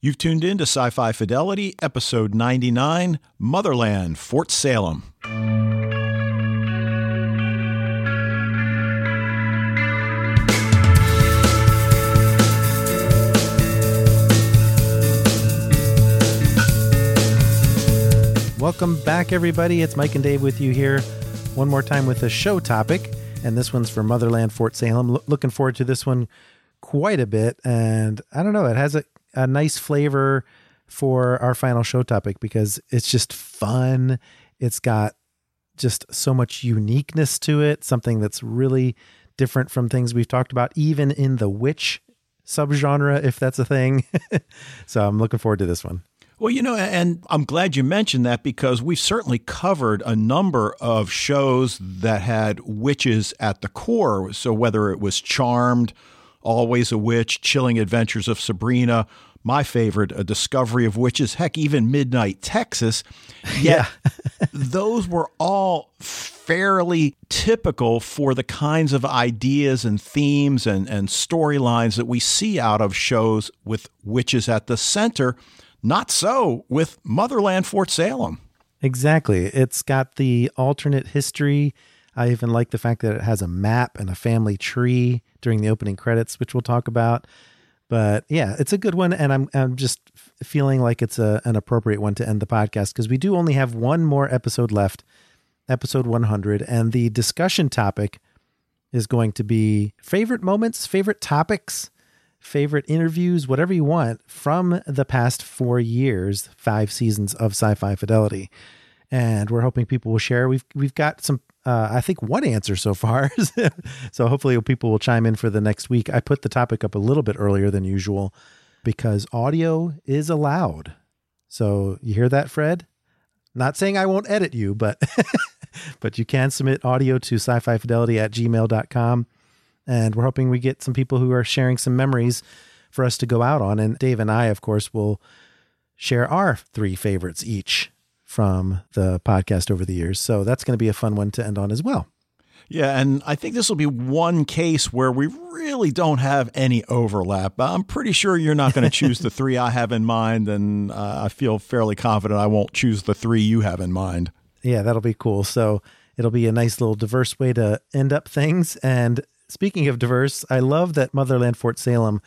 You've tuned in to Sci-Fi Fidelity, episode 99, Motherland, Fort Salem. Welcome back, everybody. It's Mike and Dave with you here one more time with a show topic. And this one's for Motherland Fort Salem. Lo- looking forward to this one quite a bit. And I don't know, it has a, a nice flavor for our final show topic because it's just fun. It's got just so much uniqueness to it, something that's really different from things we've talked about, even in the witch subgenre, if that's a thing. so I'm looking forward to this one. Well, you know, and I'm glad you mentioned that because we've certainly covered a number of shows that had witches at the core. So whether it was Charmed, Always a Witch, Chilling Adventures of Sabrina, my favorite, A Discovery of Witches, heck, even Midnight Texas. Yet those were all fairly typical for the kinds of ideas and themes and, and storylines that we see out of shows with witches at the center. Not so with Motherland Fort Salem. Exactly. It's got the alternate history. I even like the fact that it has a map and a family tree during the opening credits, which we'll talk about. But yeah, it's a good one, and I'm I'm just feeling like it's a an appropriate one to end the podcast because we do only have one more episode left, episode 100, and the discussion topic is going to be favorite moments, favorite topics, favorite interviews, whatever you want from the past four years, five seasons of Sci-Fi Fidelity, and we're hoping people will share. We've we've got some, uh, I think, one answer so far, so hopefully people will chime in for the next week. I put the topic up a little bit earlier than usual because audio is allowed. So you hear that, Fred? Not saying I won't edit you, but but you can submit audio to sci-fi fidelity at gmail.com. And we're hoping we get some people who are sharing some memories for us to go out on. And Dave and I, of course, will share our three favorites each from the podcast over the years. So that's going to be a fun one to end on as well. Yeah, and I think this will be one case where we really don't have any overlap. I'm pretty sure you're not going to choose the three I have in mind, and uh, I feel fairly confident I won't choose the three you have in mind. Yeah, that'll be cool. So it'll be a nice little diverse way to end up things. And speaking of diverse, I love that Motherland Fort Salem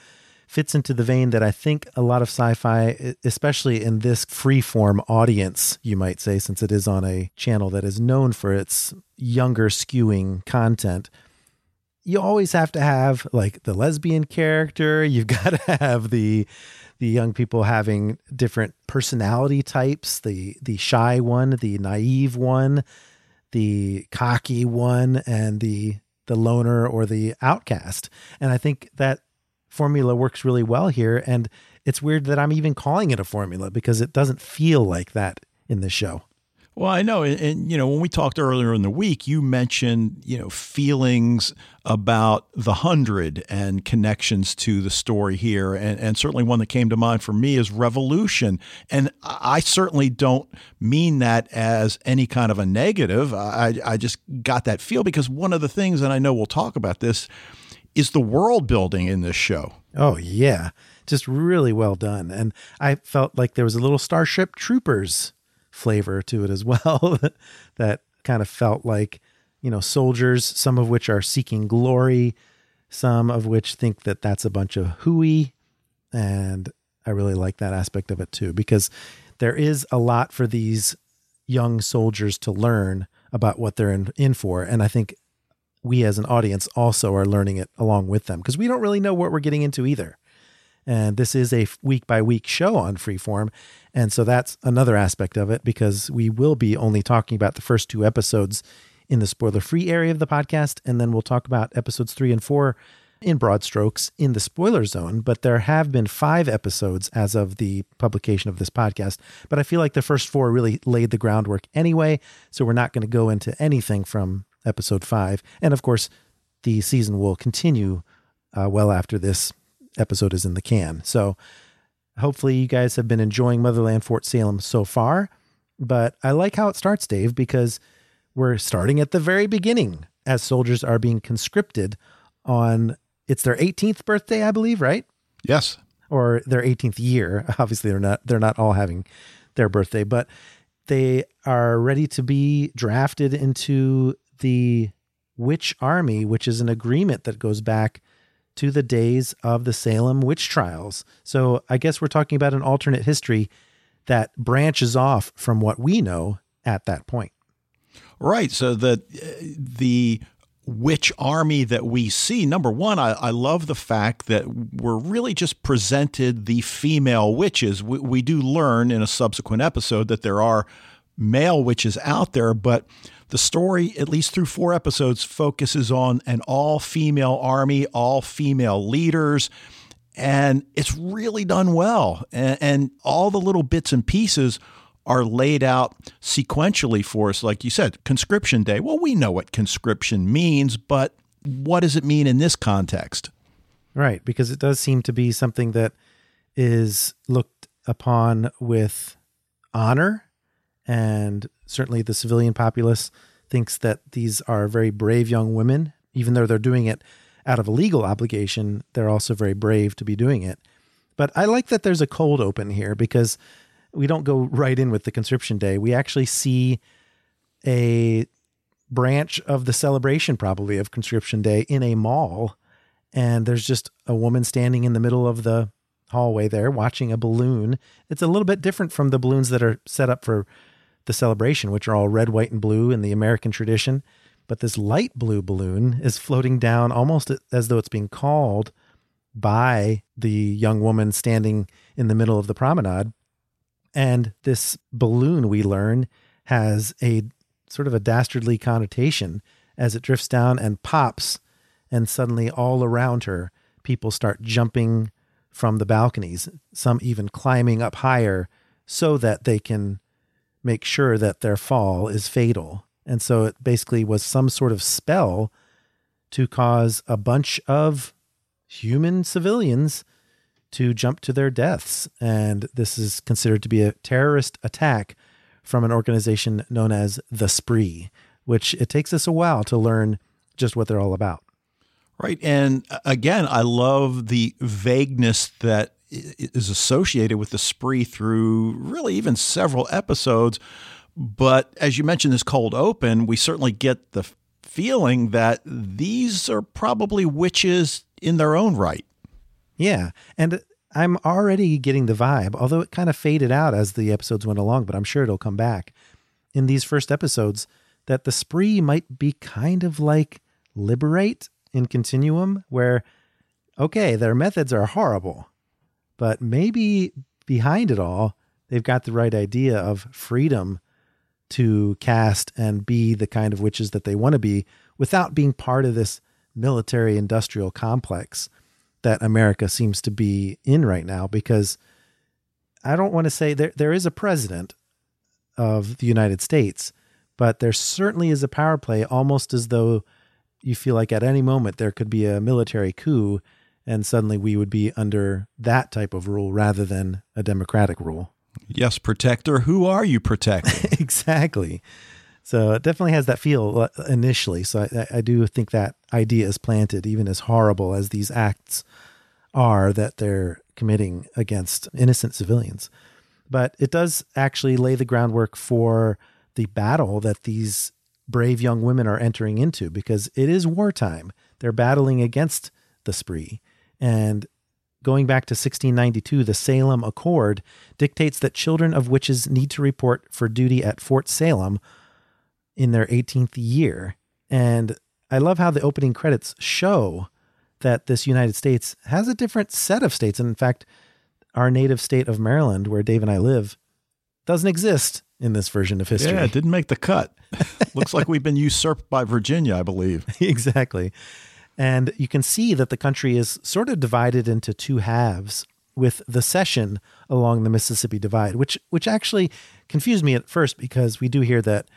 fits into the vein that I think a lot of sci-fi, especially in this free-form audience, you might say, since it is on a channel that is known for its younger skewing content. You always have to have like the lesbian character. You've got to have the the young people having different personality types. The the shy one, the naive one, the cocky one, and the the loner or the outcast. And I think that formula works really well here. And it's weird that I'm even calling it a formula because it doesn't feel like that in this show. Well, I know, and, and, you know, when we talked earlier in the week, you mentioned you know feelings about the hundred and connections to the story here, and, and certainly one that came to mind for me is revolution. And I certainly don't mean that as any kind of a negative. I I just got that feel because one of the things, and I know we'll talk about this, is the world building in this show. Oh yeah, just really well done. And I felt like there was a little Starship Troopers flavor to it as well that kind of felt like, you know, soldiers, some of which are seeking glory, some of which think that that's a bunch of hooey. And I really like that aspect of it too, because there is a lot for these young soldiers to learn about what they're in, in for. And I think we as an audience also are learning it along with them because we don't really know what we're getting into either. And this is a week by week show on Freeform. And so that's another aspect of it because we will be only talking about the first two episodes in the spoiler free area of the podcast. And then we'll talk about episodes three and four in broad strokes in the spoiler zone, but there have been five episodes as of the publication of this podcast. But I feel like the first four really laid the groundwork anyway. So we're not going to go into anything from episode five. And of course, the season will continue uh, well after this episode is in the can. So hopefully, you guys have been enjoying Motherland Fort Salem so far. But I like how it starts, Dave, because we're starting at the very beginning as soldiers are being conscripted on it's their 18th birthday, I believe, right? Yes. Or their 18th year. Obviously, they're not they're not all having their birthday, but they are ready to be drafted into the Witch Army, which is an agreement that goes back to the days of the Salem witch trials. So I guess we're talking about an alternate history that branches off from what we know at that point. Right. So the the witch army that we see. Number one, I, I, love the fact that we're really just presented the female witches. We, we do learn in a subsequent episode that there are male witches out there, but the story, at least through four episodes, focuses on an all female army, all female leaders. And it's really done well. And, and all the little bits and pieces are laid out sequentially for us. Like you said, conscription day. Well, we know what conscription means, but what does it mean in this context? Right, because it does seem to be something that is looked upon with honor, and certainly the civilian populace thinks that these are very brave young women, even though they're doing it out of a legal obligation. They're also very brave to be doing it. But I like that there's a cold open here because we don't go right in with the conscription day. We actually see a branch of the celebration, probably of conscription day, in a mall. And there's just a woman standing in the middle of the hallway there watching a balloon. It's a little bit different from the balloons that are set up for the celebration, which are all red, white, and blue in the American tradition. But this light blue balloon is floating down almost as though it's being called by the young woman standing in the middle of the promenade. And this balloon, we learn, has a sort of a dastardly connotation as it drifts down and pops. And suddenly, all around her, people start jumping from the balconies, some even climbing up higher so that they can make sure that their fall is fatal. And so it basically was some sort of spell to cause a bunch of human civilians to jump to their deaths. And this is considered to be a terrorist attack from an organization known as the Spree, which it takes us a while to learn just what they're all about. Right. And uh, again, I love the vagueness that is associated with the spree through really even several episodes. But as you mentioned, this cold open, we certainly get the feeling that these are probably witches in their own right. Yeah. And I'm already getting the vibe, although it kind of faded out as the episodes went along, but I'm sure it'll come back in these first episodes that the spree might be kind of like Liber8 in Continuum, where, okay, their methods are horrible, but maybe behind it all, they've got the right idea of freedom to cast and be the kind of witches that they want to be without being part of this military industrial complex that America seems to be in right now because I don't want to say there there is a president of the United States, but there certainly is a power play almost as though you feel like at any moment there could be a military coup and suddenly we would be under that type of rule rather than a democratic rule. Yes, protector, who are you protecting? exactly. So it definitely has that feel uh, initially. So I, I, do think that idea is planted, even as horrible as these acts are that they're committing against innocent civilians. But it does actually lay the groundwork for the battle that these brave young women are entering into because it is wartime. They're battling against the spree. And going back to 1692, the Salem Accord dictates that children of witches need to report for duty at Fort Salem in their 18th year. And I love how the opening credits show that this United States has a different set of states. And in fact, our native state of Maryland, where Dave and I live, doesn't exist in this version of history. Yeah, it didn't make the cut. Looks like we've been usurped by Virginia, I believe. exactly. And you can see that the country is sort of divided into two halves with the cession along the Mississippi Divide, which which actually confused me at first because we do hear that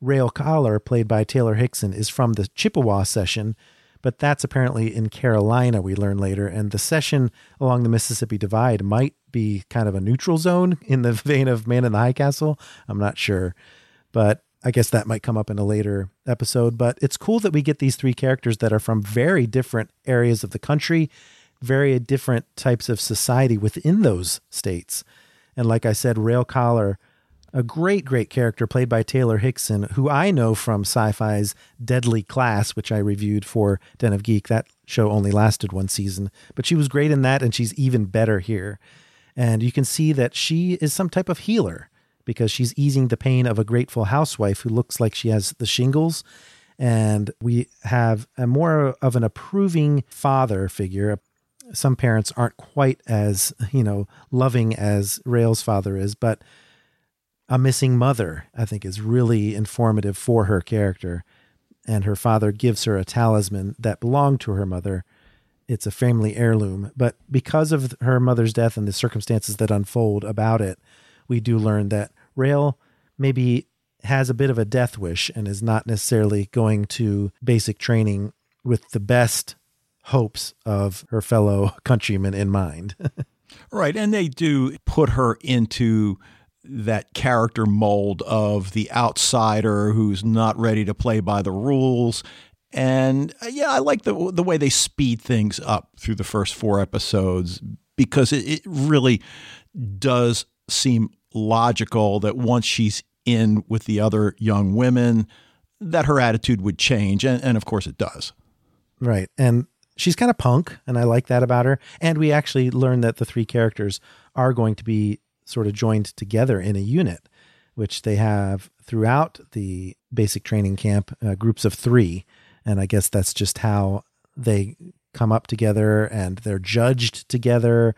Raelle Collar, played by Taylor Hickson, is from the Chippewa cession, but that's apparently in Carolina, we learn later. And the cession along the Mississippi Divide might be kind of a neutral zone in the vein of Man in the High Castle. I'm not sure. But I guess that might come up in a later episode. But it's cool that we get these three characters that are from very different areas of the country, very different types of society within those states. And like I said, Raelle Collar a great, great character played by Taylor Hickson, who I know from sci fi's Deadly Class, which I reviewed for Den of Geek. That show only lasted one season, but she was great in that, and she's even better here. And you can see that she is some type of healer because she's easing the pain of a grateful housewife who looks like she has the shingles. And we have a more of an approving father figure. Some parents aren't quite as, you know, loving as Raelle's father is, but a missing mother, I think, is really informative for her character. And her father gives her a talisman that belonged to her mother. It's a family heirloom. But because of her mother's death and the circumstances that unfold about it, we do learn that Raelle maybe has a bit of a death wish and is not necessarily going to basic training with the best hopes of her fellow countrymen in mind. right. And they do put her into that character mold of the outsider who's not ready to play by the rules. And uh, yeah, I like the the way they speed things up through the first four episodes because it, it really does seem logical that once she's in with the other young women, that her attitude would change, and, and of course it does. Right, and she's kind of punk, and I like that about her. And we actually learn that the three characters are going to be sort of joined together in a unit, which they have throughout the basic training camp, uh, groups of three. And I guess that's just how they come up together and they're judged together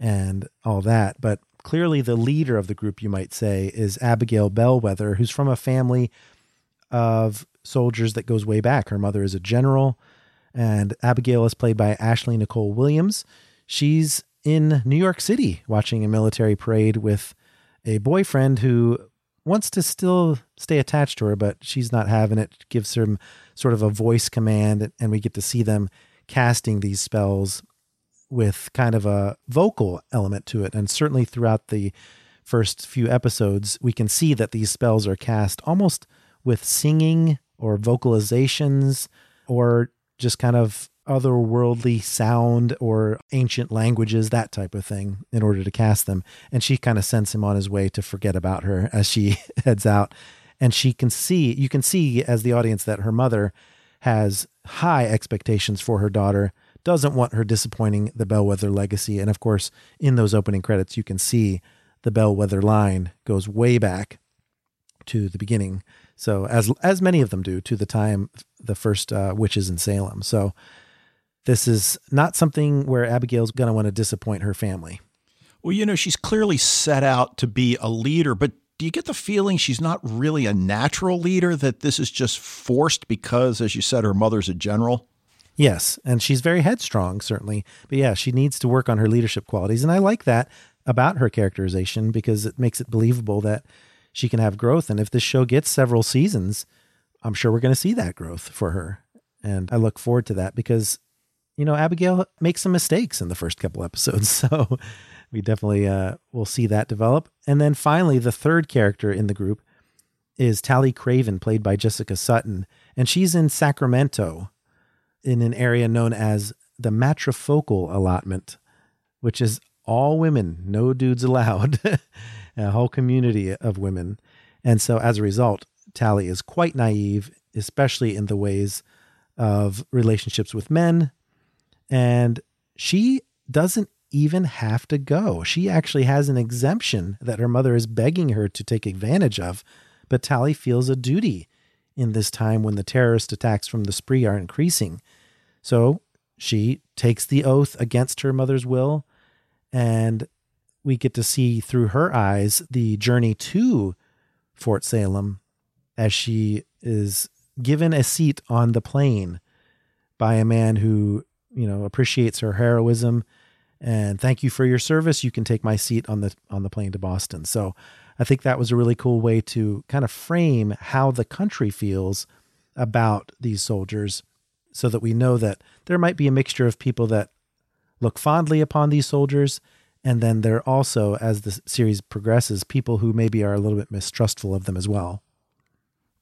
and all that. But clearly, the leader of the group, you might say, is Abigail Bellweather, who's from a family of soldiers that goes way back. Her mother is a general, and Abigail is played by Ashley Nicole Williams. She's in New York City watching a military parade with a boyfriend who wants to still stay attached to her, but she's not having it. Gives her sort of a voice command, and we get to see them casting these spells with kind of a vocal element to it. And certainly throughout the first few episodes, we can see that these spells are cast almost with singing or vocalizations or just kind of otherworldly sound or ancient languages, that type of thing, in order to cast them. And she kind of sends him on his way to forget about her as she heads out. And she can see, you can see as the audience that her mother has high expectations for her daughter, doesn't want her disappointing the Bellweather legacy. And of course, in those opening credits, you can see the Bellweather line goes way back to the beginning. So as as many of them do to the time the first uh, witches in Salem. So this is not something where Abigail's going to want to disappoint her family. Well, you know, she's clearly set out to be a leader, but do you get the feeling she's not really a natural leader, that this is just forced because, as you said, her mother's a general? Yes, and she's very headstrong, certainly. But yeah, she needs to work on her leadership qualities. And I like that about her characterization because it makes it believable that she can have growth. And if this show gets several seasons, I'm sure we're going to see that growth for her. And I look forward to that because you know, Abigail makes some mistakes in the first couple episodes. So we definitely uh, will see that develop. And then finally, the third character in the group is Tally Craven, played by Jessica Sutton. And she's in Sacramento in an area known as the matrifocal allotment, which is all women, no dudes allowed, a whole community of women. And so as a result, Tally is quite naive, especially in the ways of relationships with men and she doesn't even have to go. She actually has an exemption that her mother is begging her to take advantage of. But Tally feels a duty in this time when the terrorist attacks from the spree are increasing. So she takes the oath against her mother's will, and we get to see through her eyes the journey to Fort Salem as she is given a seat on the plane by a man who, you know, appreciates her heroism and thank you for your service. You can take my seat on the on the plane to Boston. So I think that was a really cool way to kind of frame how the country feels about these soldiers so that we know that there might be a mixture of people that look fondly upon these soldiers. And then there are also as the series progresses people who maybe are a little bit mistrustful of them as well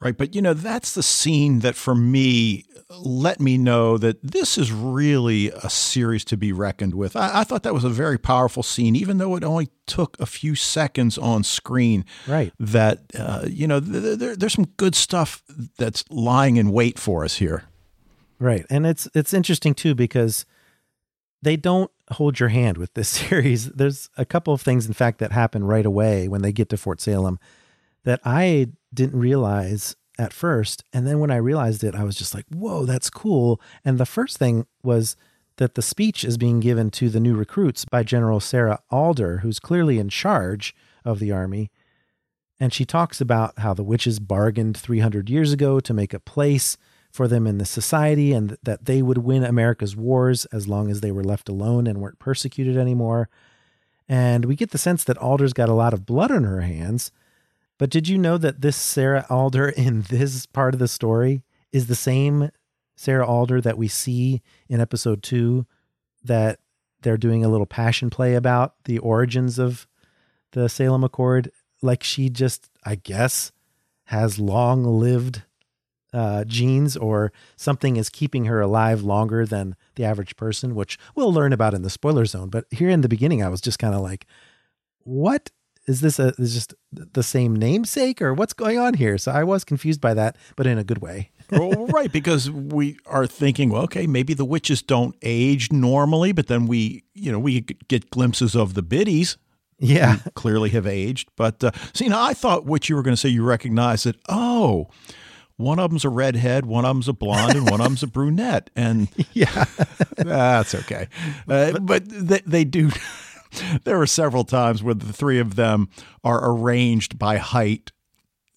Right. But, you know, that's the scene that for me let me know that this is really a series to be reckoned with. I, I, thought that was a very powerful scene, even though it only took a few seconds on screen. Right. That, uh, you know, th- th- there's some good stuff that's lying in wait for us here. Right. And it's, it's interesting too, because they don't hold your hand with this series. There's a couple of things, in fact, that happen right away when they get to Fort Salem that I didn't realize at first. And then when I realized it, I was just like, whoa, that's cool. And the first thing was that the speech is being given to the new recruits by General Sarah Alder, who's clearly in charge of the army. And she talks about how the witches bargained 300 years ago to make a place for them in the society and that they would win America's wars as long as they were left alone and weren't persecuted anymore. And we get the sense that Alder's got a lot of blood on her hands but did you know that this Sarah Alder in this part of the story is the same Sarah Alder that we see in episode two that they're doing a little passion play about the origins of the Salem Accord? Like she just, I guess, has long lived uh, genes or something is keeping her alive longer than the average person, which we'll learn about in the spoiler zone. But here in the beginning, I was just kind of like, what is this a is just the same namesake or what's going on here? So I was confused by that, but in a good way. well, right, because we are thinking, well, okay, maybe the witches don't age normally, but then we, you know, we get glimpses of the biddies. Yeah, clearly have aged. But uh, see, now I thought what you were going to say. You recognize that. Oh, one of them's a redhead, one of them's a blonde, and one of them's a brunette. And yeah, that's okay. Uh, but they, they do there are several times where the three of them are arranged by height,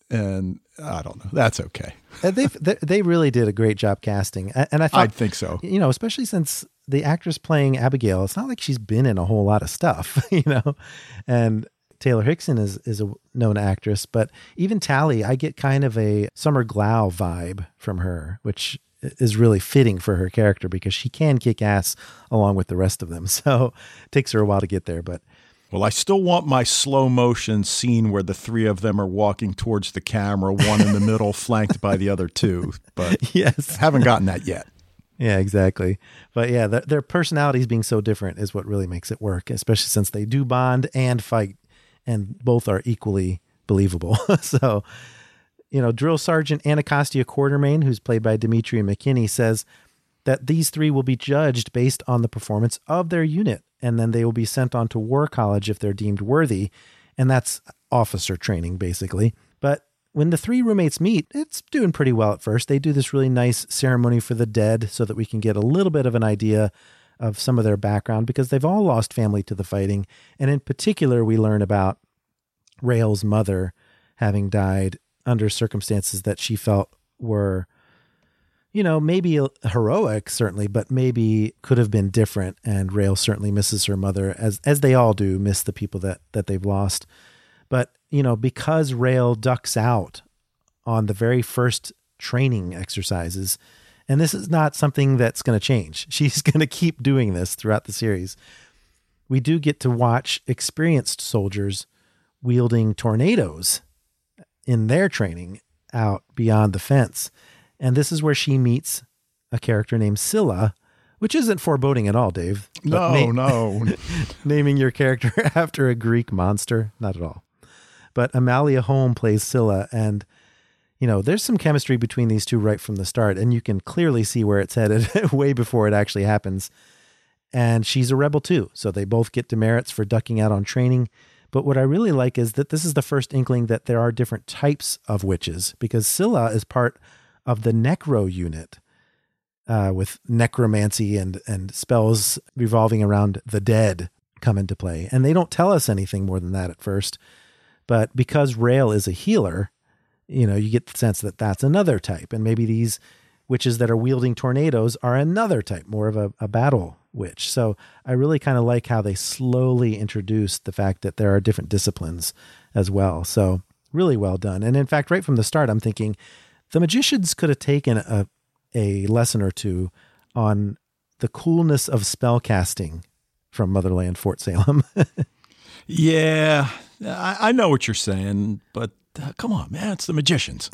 and I don't know. That's okay. Uh, they they really did a great job casting, and I thought I think so. You know, especially since the actress playing Abigail, it's not like she's been in a whole lot of stuff, you know, and Taylor Hickson is is a known actress, but even Tally, I get kind of a Summer Glau vibe from her, which is really fitting for her character because she can kick ass along with the rest of them. So it takes her a while to get there, but well, I still want my slow motion scene where the three of them are walking towards the camera, one in the middle, flanked by the other two. But yes, haven't gotten that yet. Yeah, exactly. But yeah, the, their personalities being so different is what really makes it work, especially since they do bond and fight, and both are equally believable. so you know, Drill Sergeant Anacostia Quartermaine, who's played by Demetria McKinney, says that these three will be judged based on the performance of their unit, and then they will be sent on to War College if they're deemed worthy. And that's officer training, basically. But when the three roommates meet, it's doing pretty well at first. They do this really nice ceremony for the dead so that we can get a little bit of an idea of some of their background because they've all lost family to the fighting. And in particular, we learn about Raelle's mother having died under circumstances that she felt were you know maybe heroic certainly but maybe could have been different. And Raelle certainly misses her mother as as they all do miss the people that that they've lost. But you know because Raelle ducks out on the very first training exercises and this is not something that's going to change. She's going to keep doing this throughout the series. We do get to watch experienced soldiers wielding tornadoes in their training out beyond the fence. And this is where she meets a character named Scylla, which isn't foreboding at all, Dave. No, na- no. naming your character after a Greek monster, not at all. But Amalia Holm plays Scylla, and you know, there's some chemistry between these two right from the start, and you can clearly see where it's headed way before it actually happens. And she's a rebel too, so they both get demerits for ducking out on training. But what I really like is that this is the first inkling that there are different types of witches because Scylla is part of the necro unit uh, with necromancy and, and spells revolving around the dead come into play. And they don't tell us anything more than that at first. But because Raelle is a healer, you know, you get the sense that that's another type. And maybe these witches that are wielding tornadoes are another type, more of a, a battle witch. So I really kind of like how they slowly introduced the fact that there are different disciplines as well. So really well done. And in fact, right from the start, I'm thinking the magicians could have taken a, a lesson or two on the coolness of spell casting from Motherland Fort Salem. yeah, I, I, know what you're saying, but come on, man, it's the magicians.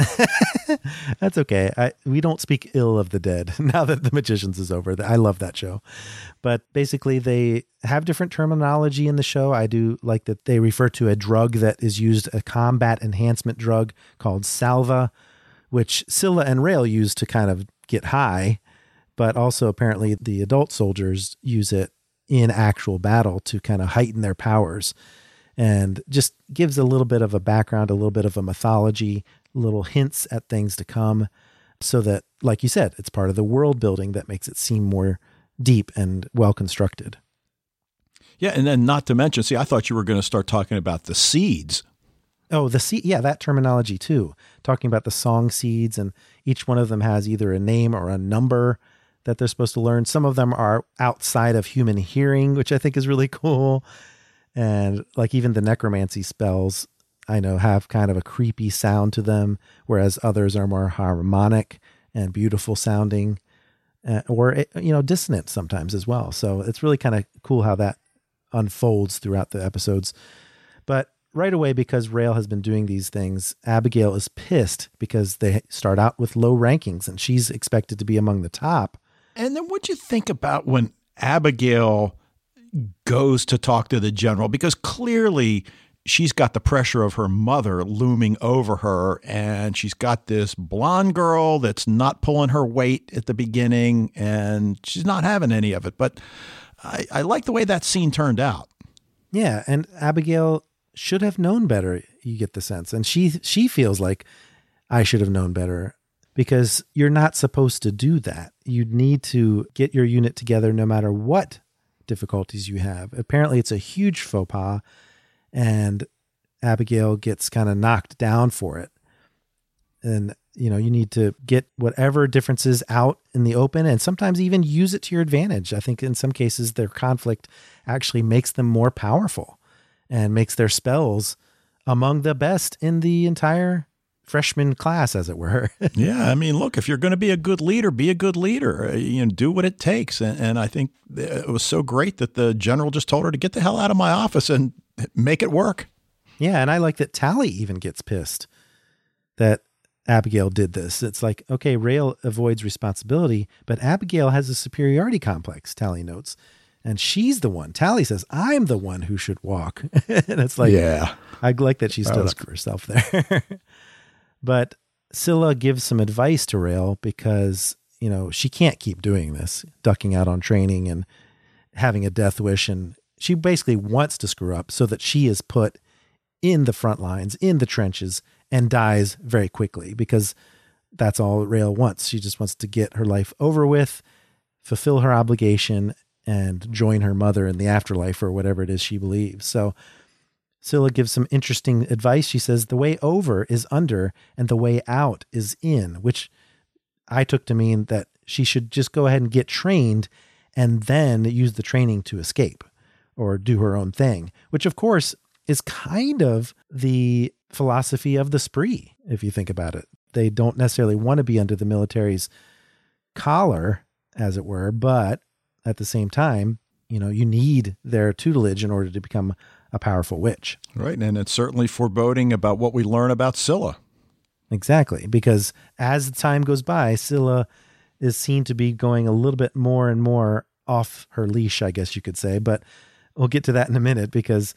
That's okay. I, we don't speak ill of the dead now that the magicians is over. I love that show. But basically, they have different terminology in the show. I do like that they refer to a drug that is used, a combat enhancement drug called salva, which Scylla and Raelle use to kind of get high. But also, apparently, the adult soldiers use it in actual battle to kind of heighten their powers and just gives a little bit of a background, a little bit of a mythology, little hints at things to come, so that, like you said, it's part of the world building that makes it seem more deep and well constructed. Yeah, and then not to mention, see, I thought you were going to start talking about the seeds. Oh, the seed, yeah, that terminology too. Talking about the song seeds, and each one of them has either a name or a number that they're supposed to learn. Some of them are outside of human hearing, which I think is really cool. And like even the necromancy spells, I know have kind of a creepy sound to them, whereas others are more harmonic and beautiful sounding, uh, or eh, you know dissonant sometimes as well. So it's really kind of cool how that unfolds throughout the episodes. But right away, because Raelle has been doing these things, Abigail is pissed because they start out with low rankings, and she's expected to be among the top. And then what'd you think about when Abigail goes to talk to the general because clearly she's got the pressure of her mother looming over her and she's got this blonde girl that's not pulling her weight at the beginning and she's not having any of it. But i, I like the way that scene turned out. Yeah and abigail should have known better you get the sense. And she she feels like i should have known better because you're not supposed to do that. You need to get your unit together no matter what difficulties you have. Apparently, it's a huge faux pas, and Abigail gets kind of knocked down for it. And you know, you need to get whatever differences out in the open and sometimes even use it to your advantage. I think in some cases their conflict actually makes them more powerful and makes their spells among the best in the entire freshman class, as it were. yeah, I mean, look, if you're going to be a good leader, be a good leader. Uh, you know, do what it takes. And, and, I think it was so great that the general just told her to get the hell out of my office and make it work. Yeah, and I like that Tally even gets pissed that Abigail did this. It's like, okay, Raelle avoids responsibility, but Abigail has a superiority complex, Tally notes. And she's the one. Tally says, I'm the one who should walk. and it's like, yeah, I like that she stood up for herself there. But Scylla gives some advice to Raelle because, you know, she can't keep doing this, ducking out on training and having a death wish. And she basically wants to screw up so that she is put in the front lines, in the trenches, and dies very quickly because that's all Raelle wants. She just wants to get her life over with, fulfill her obligation, and join her mother in the afterlife or whatever it is she believes. So Scylla gives some interesting advice. She says, The way over is under, and the way out is in, which I took to mean that she should just go ahead and get trained and then use the training to escape or do her own thing, which of course is kind of the philosophy of the spree, if you think about it. They don't necessarily want to be under the military's collar, as it were, but at the same time, you know, you need their tutelage in order to become a powerful witch. Right. And it's certainly foreboding about what we learn about Scylla. Exactly. Because as the time goes by, Scylla is seen to be going a little bit more and more off her leash, I guess you could say. But we'll get to that in a minute because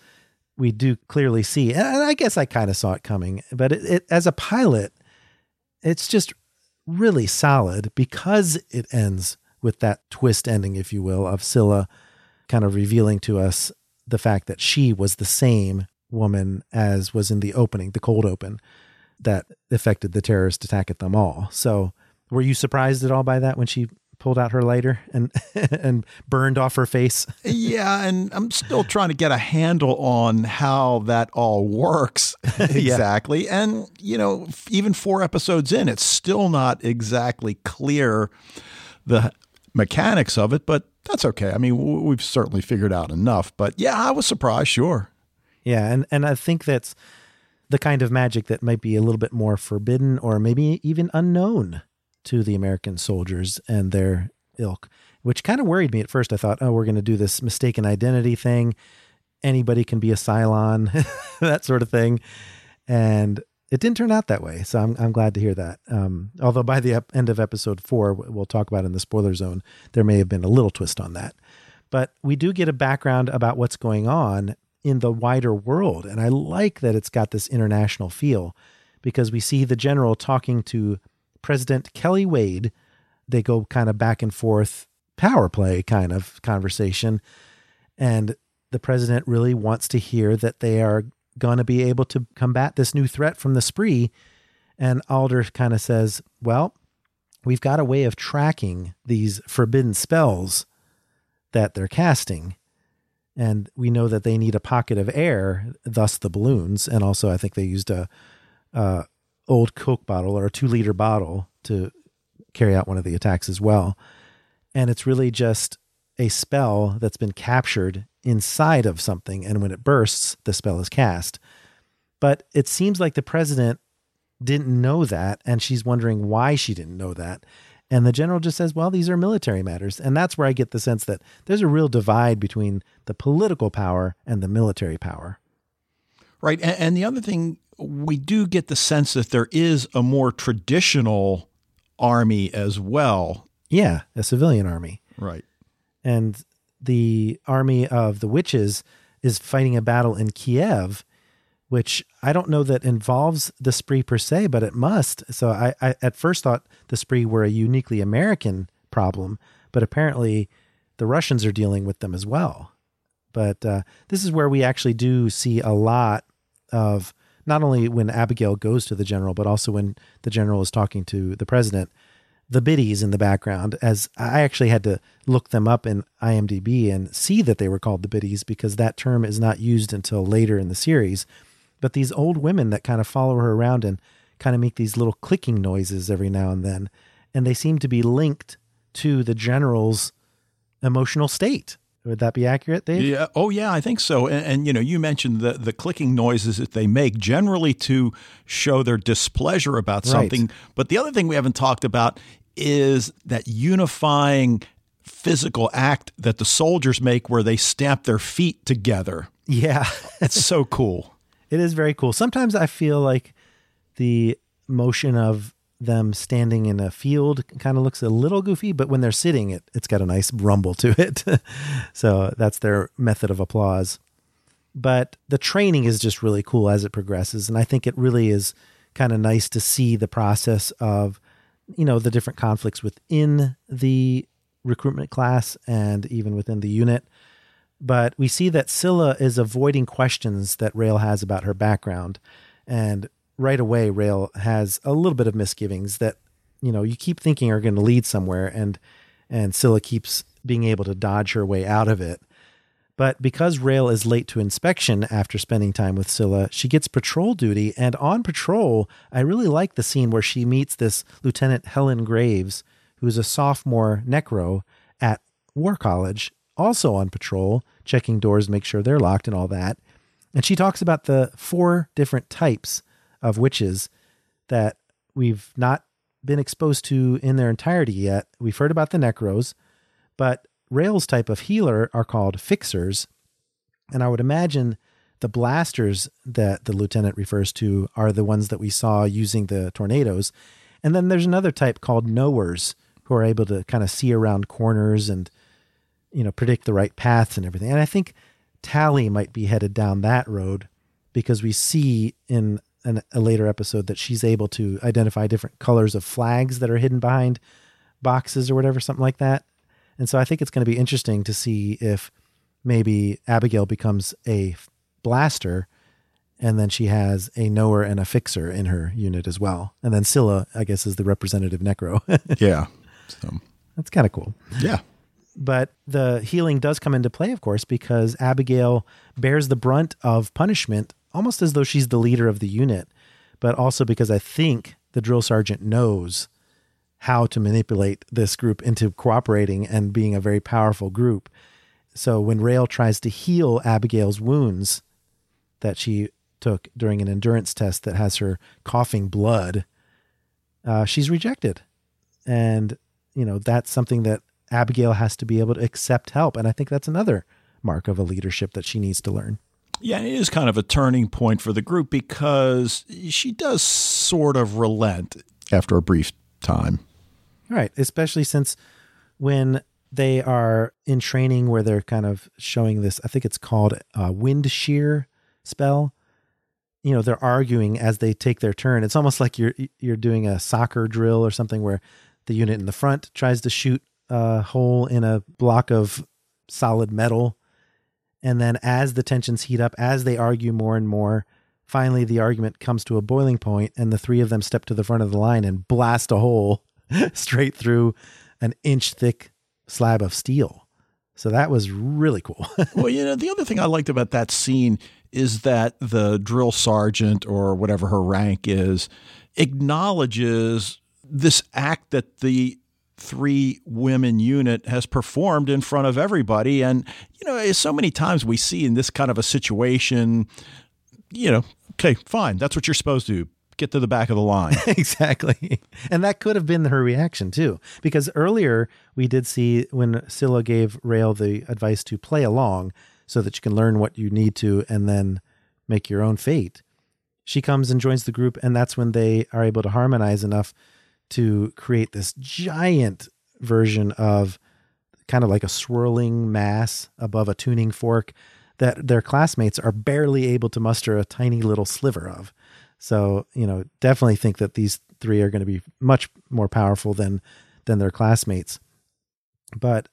we do clearly see, and I guess I kind of saw it coming, but it, it, as a pilot, it's just really solid because it ends with that twist ending, if you will, of Scylla kind of revealing to us the fact that she was the same woman as was in the opening, the cold open, that affected the terrorist attack at them all. So, were you surprised at all by that when she pulled out her lighter and and burned off her face. yeah, and I'm still trying to get a handle on how that all works exactly. yeah. And you know, even 4 episodes in, it's still not exactly clear the mechanics of it, but that's okay. I mean, we've certainly figured out enough. But yeah, I was surprised, sure. Yeah, and and I think that's the kind of magic that might be a little bit more forbidden or maybe even unknown to the American soldiers and their ilk, which kind of worried me at first. I thought, oh, we're going to do this mistaken identity thing. Anybody can be a Cylon, that sort of thing. And it didn't turn out that way. So I'm, I'm glad to hear that. Um, although by the ep- end of episode four, we'll talk about in the spoiler zone, there may have been a little twist on that. But we do get a background about what's going on in the wider world. And I like that it's got this international feel because we see the general talking to President Kelly Wade. They go kind of back and forth, power play kind of conversation. And the president really wants to hear that they are going to be able to combat this new threat from the spree. And Alder kind of says, Well, we've got a way of tracking these forbidden spells that they're casting and we know that they need a pocket of air, thus the balloons. And also, I think they used a, a old Coke bottle or a two liter bottle to carry out one of the attacks as well. And it's really just a spell that's been captured inside of something, and when it bursts, the spell is cast. But it seems like the president didn't know that, and she's wondering why she didn't know that. And the general just says, well, these are military matters. And that's where I get the sense that there's a real divide between the political power and the military power. Right. And, and the other thing, we do get the sense that there is a more traditional army as well. Yeah, a civilian army. Right. And the army of the witches is fighting a battle in Kiev which I don't know that involves the spree per se, but it must. So I, I at first thought the spree were a uniquely American problem, but apparently the Russians are dealing with them as well. But uh, this is where we actually do see a lot of not only when Abigail goes to the general, but also when the general is talking to the president, the biddies in the background. As I actually had to look them up in IMDb and see that they were called the biddies because that term is not used until later in the series but these old women that kind of follow her around and kind of make these little clicking noises every now and then. And they seem to be linked to the general's emotional state. Would that be accurate, Dave? Yeah. Oh, yeah. I think so. And, and, you know, you mentioned the the clicking noises that they make, generally to show their displeasure about something. Right. But the other thing we haven't talked about is that unifying physical act that the soldiers make, where they stamp their feet together. Yeah, it's so cool. It is very cool. Sometimes I feel like the motion of them standing in a field kind of looks a little goofy, but when they're sitting, it it's got a nice rumble to it. so that's their method of applause. But the training is just really cool as it progresses, and I think it really is kind of nice to see the process of you know the different conflicts within the recruitment class and even within the unit but we see that Scylla is avoiding questions that Raelle has about her background. And right away, Raelle has a little bit of misgivings that, you know, you keep thinking are going to lead somewhere. And, and Scylla keeps being able to dodge her way out of it. But because Raelle is late to inspection after spending time with Scylla, she gets patrol duty. And on patrol, I really like the scene where she meets this Lieutenant Helen Graves, who's a sophomore necro at War College also on patrol, checking doors, make sure they're locked and all that. And she talks about the four different types of witches that we've not been exposed to in their entirety yet. We've heard about the necros, but Raelle's type of healer are called fixers. And I would imagine the blasters that the lieutenant refers to are the ones that we saw using the tornadoes. And then there's another type called knowers who are able to kind of see around corners and you know, predict the right paths and everything. And I think Tally might be headed down that road because we see in an, a later episode that she's able to identify different colors of flags that are hidden behind boxes or whatever, something like that. And so I think it's going to be interesting to see if maybe Abigail becomes a blaster and then she has a knower and a fixer in her unit as well. And then Scylla, I guess, is the representative necro. yeah. So. That's kind of cool. Yeah. But the healing does come into play, of course, because Abigail bears the brunt of punishment almost as though she's the leader of the unit, but also because I think the drill sergeant knows how to manipulate this group into cooperating and being a very powerful group. So when Raelle tries to heal Abigail's wounds that she took during an endurance test that has her coughing blood, uh, she's rejected. And, you know, that's something that Abigail has to be able to accept help. And I think that's another mark of a leadership that she needs to learn. Yeah, it is kind of a turning point for the group because she does sort of relent after a brief time. Right. Especially since when they are in training where they're kind of showing this, I think it's called a wind shear spell. You know, they're arguing as they take their turn. It's almost like you're you're doing a soccer drill or something where the unit in the front tries to shoot a hole in a block of solid metal. And then as the tensions heat up, as they argue more and more, finally the argument comes to a boiling point and the three of them step to the front of the line and blast a hole straight through an inch thick slab of steel. So that was really cool. well, you know, the other thing I liked about that scene is that the drill sergeant or whatever her rank is acknowledges this act that the three women unit has performed in front of everybody. And, you know, so many times we see in this kind of a situation, you know, okay, fine, that's what you're supposed to do. Get to the back of the line. exactly. And that could have been her reaction too. Because earlier we did see when Scylla gave Raelle the advice to play along so that you can learn what you need to and then make your own fate. She comes and joins the group, and that's when they are able to harmonize enough to create this giant version of kind of like a swirling mass above a tuning fork that their classmates are barely able to muster a tiny little sliver of. So, you know, definitely think that these three are going to be much more powerful than than their classmates. But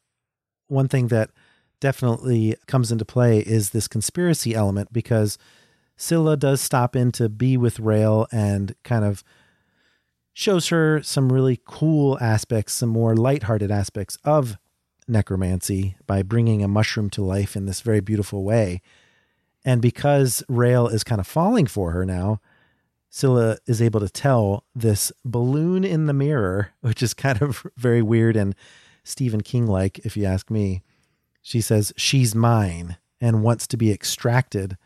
one thing that definitely comes into play is this conspiracy element because Scylla does stop in to be with Raelle and kind of shows her some really cool aspects, some more lighthearted aspects of necromancy by bringing a mushroom to life in this very beautiful way. And because Raelle is kind of falling for her now, Scylla is able to tell this balloon in the mirror, which is kind of very weird and Stephen King like, if you ask me. She says, She's mine and wants to be extracted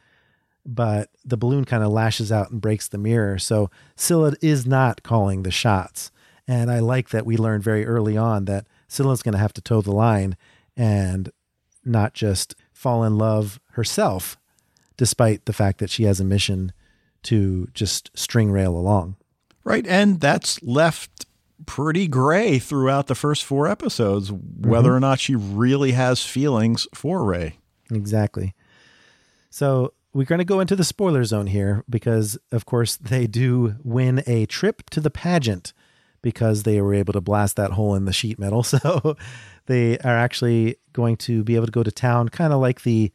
but the balloon kind of lashes out and breaks the mirror. So Scylla is not calling the shots. And I like that we learned very early on that Scylla's going to have to toe the line and not just fall in love herself, despite the fact that she has a mission to just string Raelle along. Right. And that's left pretty gray throughout the first four episodes, whether mm-hmm. or not she really has feelings for Ray. Exactly. So we're going to go into the spoiler zone here because, of course, they do win a trip to the pageant because they were able to blast that hole in the sheet metal. So they are actually going to be able to go to town, kind of like the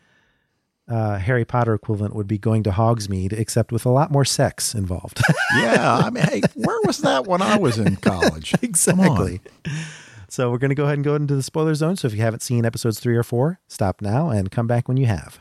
uh, Harry Potter equivalent would be going to Hogsmeade, except with a lot more sex involved. yeah. I mean, hey, where was that when I was in college? exactly. So we're going to go ahead and go into the spoiler zone. So if you haven't seen episodes three or four, stop now and come back when you have.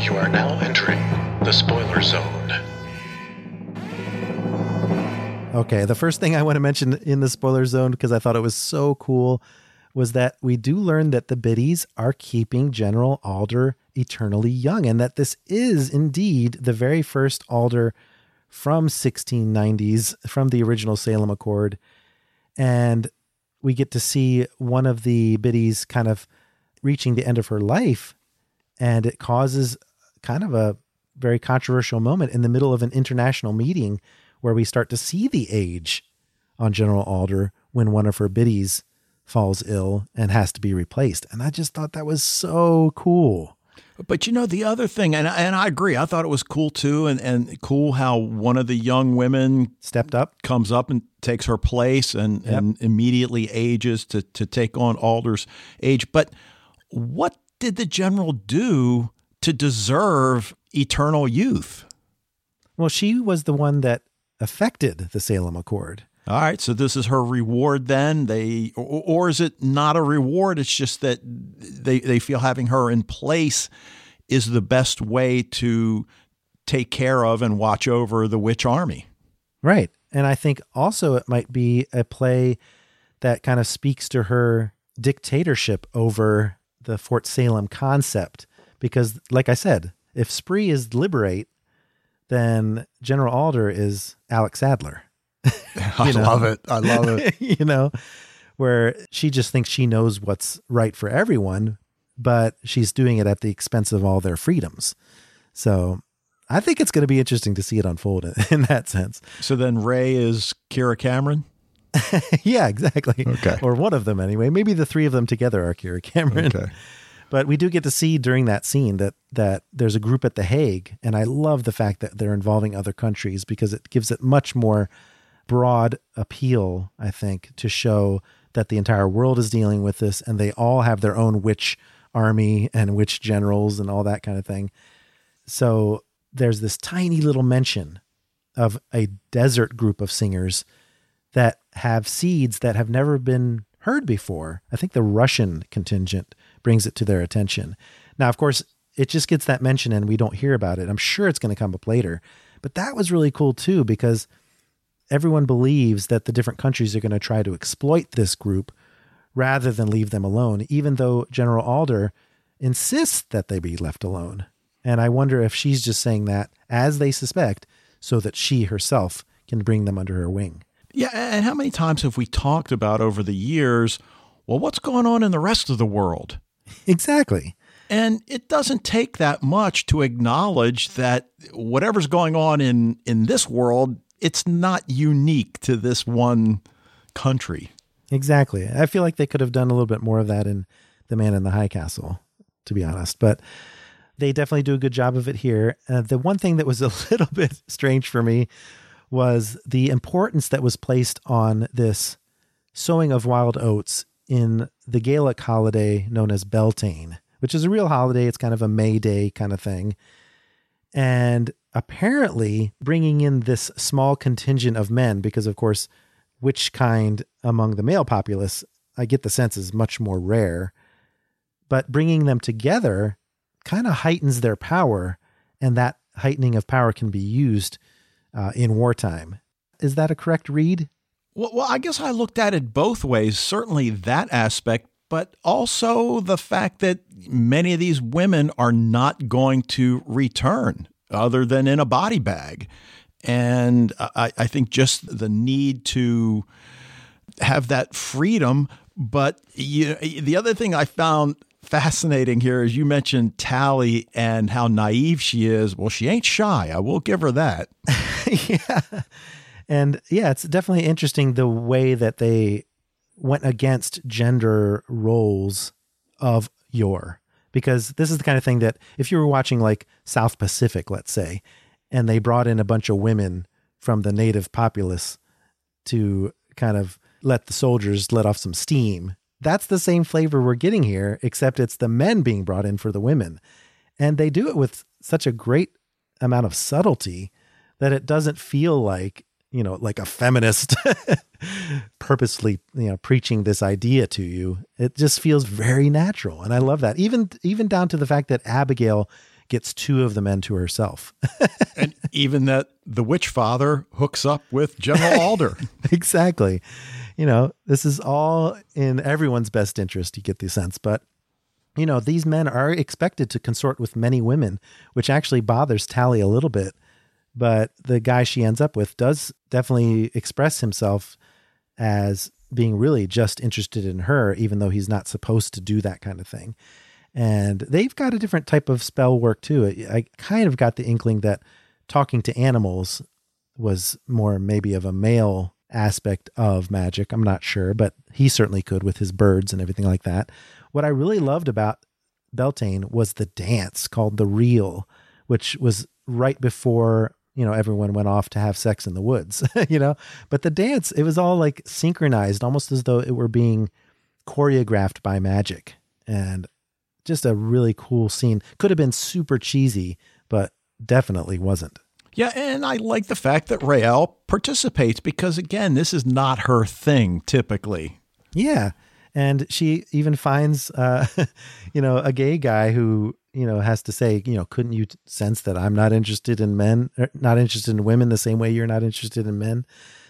You are now entering the spoiler zone. Okay, the first thing I want to mention in the spoiler zone because I thought it was so cool was that we do learn that the biddies are keeping General Alder eternally young and that this is indeed the very first Alder from 1690s from the original Salem Accord and we get to see one of the biddies kind of reaching the end of her life and it causes kind of a very controversial moment in the middle of an international meeting where we start to see the age on General Alder when one of her biddies falls ill and has to be replaced. And I just thought that was so cool. But you know the other thing, and and I agree. I thought it was cool too, and and cool how one of the young women stepped up, comes up and takes her place, and yep. and immediately ages to to take on Alder's age. But what did the general do to deserve eternal youth? Well, she was the one that affected the Salem Accord. All right, so this is her reward then. They or, or, is it not a reward? It's just that they they feel having her in place is the best way to take care of and watch over the witch army. Right. And I think also it might be a play that kind of speaks to her dictatorship over the Fort Salem concept because like I said, if Spree is Liber8, then General Alder is Alec Sadler. I know? love it. I love it. you know, where she just thinks she knows what's right for everyone, but she's doing it at the expense of all their freedoms. So I think it's going to be interesting to see it unfold in, in that sense. So then Ray is Kiera Cameron? yeah, exactly. Okay. Or one of them anyway. Maybe the three of them together are Kiera Cameron. Okay. But we do get to see during that scene that that there's a group at the Hague, and I love the fact that they're involving other countries because it gives it much more broad appeal, I think, to show that the entire world is dealing with this and they all have their own witch army and witch generals and all that kind of thing. So there's this tiny little mention of a desert group of singers that have seeds that have never been heard before. I think the Russian contingent brings it to their attention. Now, of course, it just gets that mention and we don't hear about it. I'm sure it's going to come up later. But that was really cool too because everyone believes that the different countries are going to try to exploit this group rather than leave them alone, even though General Alder insists that they be left alone. And I wonder if she's just saying that, as they suspect, so that she herself can bring them under her wing. Yeah. And how many times have we talked about over the years, well, what's going on in the rest of the world? Exactly. And it doesn't take that much to acknowledge that whatever's going on in, in this world it's not unique to this one country. Exactly. I feel like they could have done a little bit more of that in The Man in the High Castle, to be honest. But they definitely do a good job of it here. Uh, the one thing that was a little bit strange for me was the importance that was placed on this sowing of wild oats in the Gaelic holiday known as Beltane, witch is a real holiday. It's kind of a May Day kind of thing. And apparently bringing in this small contingent of men, because of course, which kind among the male populace, I get the sense is much more rare. But bringing them together kind of heightens their power, and that heightening of power can be used uh, in wartime. Is that a correct read? Well, well, I guess I looked at it both ways. Certainly that aspect, but also the fact that many of these women are not going to return other than in a body bag. And I, I think just the need to have that freedom. But you, the other thing I found fascinating here is you mentioned Tally and how naive she is. Well, she ain't shy. I will give her that. yeah. And yeah, it's definitely interesting the way that they went against gender roles of yore because this is the kind of thing that if you were watching like South Pacific, let's say, and they brought in a bunch of women from the native populace to kind of let the soldiers let off some steam. That's the same flavor we're getting here, except it's the men being brought in for the women. And they do it with such a great amount of subtlety that it doesn't feel like you know, like a feminist purposely, you know, preaching this idea to you. It just feels very natural. And I love that. Even even down to the fact that Abigail gets two of the men to herself. and even that the witch father hooks up with General Alder. exactly. You know, this is all in everyone's best interest, you get the sense. But, you know, these men are expected to consort with many women, which actually bothers Tally a little bit. But the guy she ends up with does definitely express himself as being really just interested in her, even though he's not supposed to do that kind of thing. And they've got a different type of spell work too. I kind of got the inkling that talking to animals was more maybe of a male aspect of magic. I'm not sure, but he certainly could with his birds and everything like that. What I really loved about Beltane was the dance called the reel, which was right before you know everyone went off to have sex in the woods you know but the dance it was all like synchronized almost as though it were being choreographed by magic and just a really cool scene could have been super cheesy but definitely wasn't yeah, and I like the fact that Raelle participates because again, this is not her thing typically. Yeah. And she even finds uh you know, a gay guy who you know, has to say, you know, couldn't you sense that I'm not interested in men, er, not interested in women the same way you're not interested in men?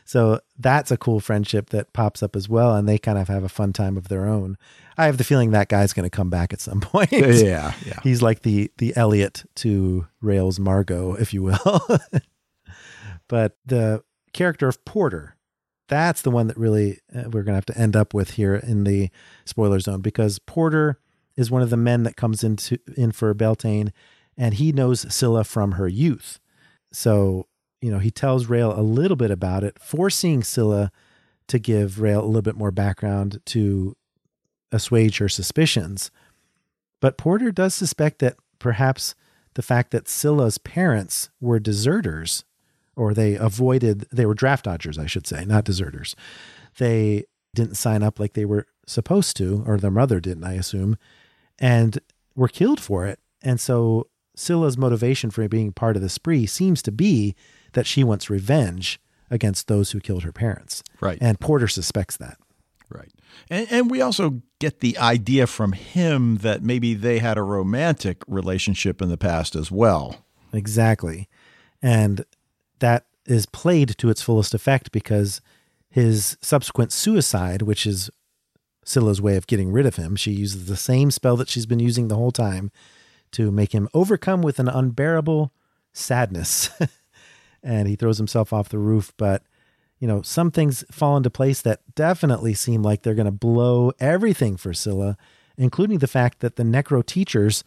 So that's a cool friendship that pops up as well. And they kind of have a fun time of their own. I have the feeling that guy's going to come back at some point. Yeah. Yeah. He's like the, the Eliot to Raelle's Margo, if you will. but the character of Porter, that's the one that really uh, we're going to have to end up with here in the spoiler zone because Porter is one of the men that comes into in for Beltane, and he knows Scylla from her youth. So, you know, he tells Raelle a little bit about it, forcing Scylla to give Raelle a little bit more background to assuage her suspicions. But Porter does suspect that perhaps the fact that Scylla's parents were deserters, or they avoided, they were draft dodgers, I should say, not deserters. They didn't sign up like they were supposed to, or their mother didn't, I assume and were killed for it. And so Scylla's motivation for being part of the spree seems to be that she wants revenge against those who killed her parents. Right. And Porter suspects that. Right. And, and we also get the idea from him that maybe they had a romantic relationship in the past as well. Exactly. And that is played to its fullest effect because his subsequent suicide, which is Scylla's way of getting rid of him. She uses the same spell that she's been using the whole time to make him overcome with an unbearable sadness. and he throws himself off the roof. But, you know, some things fall into place that definitely seem like they're going to blow everything for Scylla, including the fact that the necro teachers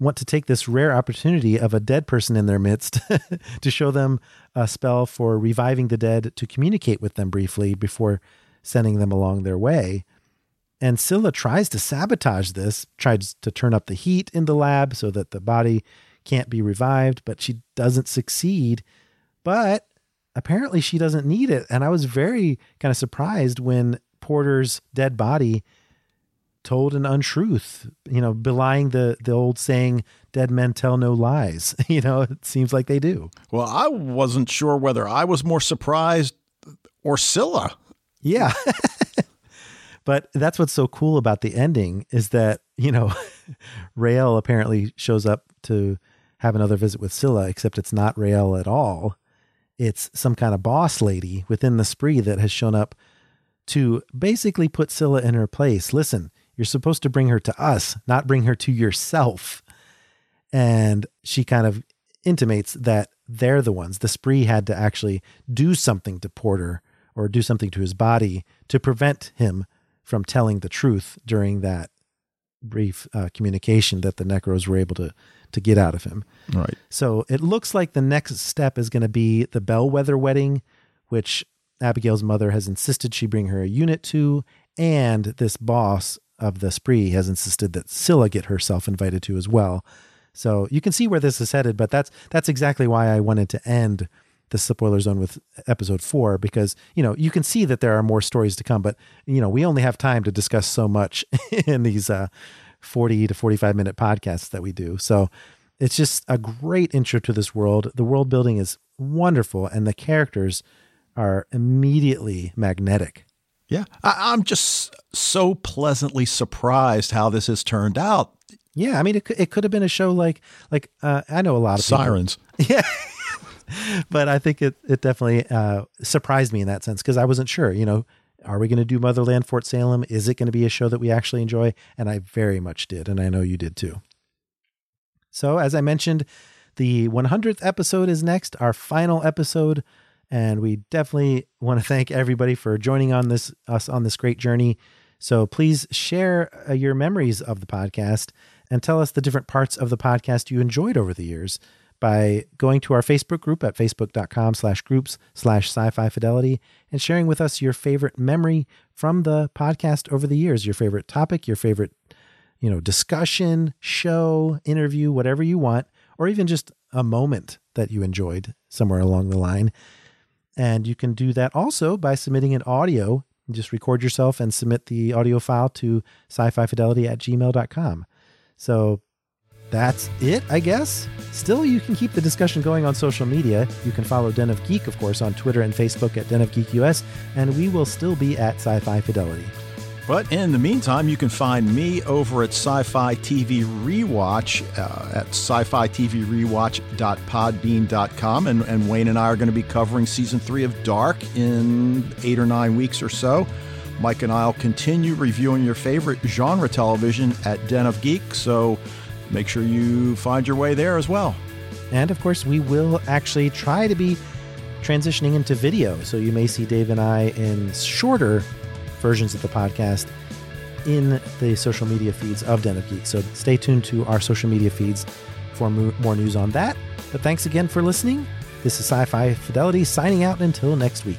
want to take this rare opportunity of a dead person in their midst to show them a spell for reviving the dead to communicate with them briefly before sending them along their way. And Scylla tries to sabotage this, tries to turn up the heat in the lab so that the body can't be revived, but she doesn't succeed. But apparently she doesn't need it. And I was very kind of surprised when Porter's dead body told an untruth, you know, belying the the old saying dead men tell no lies. you know, it seems like they do. Well, I wasn't sure whether I was more surprised or Scylla. Yeah. But that's what's so cool about the ending is that, you know, Raelle apparently shows up to have another visit with Scylla, except it's not Raelle at all. It's some kind of boss lady within the spree that has shown up to basically put Scylla in her place. Listen, you're supposed to bring her to us, not bring her to yourself. And she kind of intimates that they're the ones. The spree had to actually do something to Porter or do something to his body to prevent him from telling the truth during that brief uh, communication that the Necros were able to to get out of him. Right. So it looks like the next step is going to be the Bellweather wedding, which Abigail's mother has insisted she bring her a unit to, and this boss of the spree has insisted that Scylla get herself invited to as well. So you can see where this is headed, but that's that's exactly why I wanted to end the spoiler zone with episode four because you know you can see that there are more stories to come but you know we only have time to discuss so much in these uh 40 to 45 minute podcasts that we do. So it's just a great intro to this world. The world building is wonderful and the characters are immediately magnetic. Yeah. I, i'm just so pleasantly surprised how this has turned out. Yeah, I mean, it could, it could have been a show like like uh, I know a lot of Sirens. People, yeah, but I think it it definitely uh, surprised me in that sense because I wasn't sure. You know, are we going to do Motherland Fort Salem? Is it going to be a show that we actually enjoy? And I very much did, and I know you did too. So, as I mentioned, the 100th episode is next, our final episode, and we definitely want to thank everybody for joining on this us on this great journey. So, please share uh, your memories of the podcast and tell us the different parts of the podcast you enjoyed over the years by going to our Facebook group at facebook.com slash groups slash sci-fi fidelity and sharing with us your favorite memory from the podcast over the years, your favorite topic, your favorite, you know, discussion, show, interview, whatever you want, or even just a moment that you enjoyed somewhere along the line. And you can do that also by submitting an audio. Just record yourself and submit the audio file to sci-fi fidelity at gmail.com. So that's it, I guess. Still, you can keep the discussion going on social media. You can follow Den of Geek, of course, on Twitter and Facebook at Den of Geek US, and we will still be at Sci Fi Fidelity. But in the meantime, you can find me over at Sci Fi TV Rewatch uh, at sci fi TV Rewatch.podbean.com. And, and Wayne and I are going to be covering season three of Dark in eight or nine weeks or so. Mike and I will continue reviewing your favorite genre television at Den of Geek. So, make sure you find your way there as well. And of course, we will actually try to be transitioning into video. So you may see Dave and I in shorter versions of the podcast in the social media feeds of Den of Geek. So stay tuned to our social media feeds for more news on that. But thanks again for listening. This is Sci Fi Fidelity signing out until next week.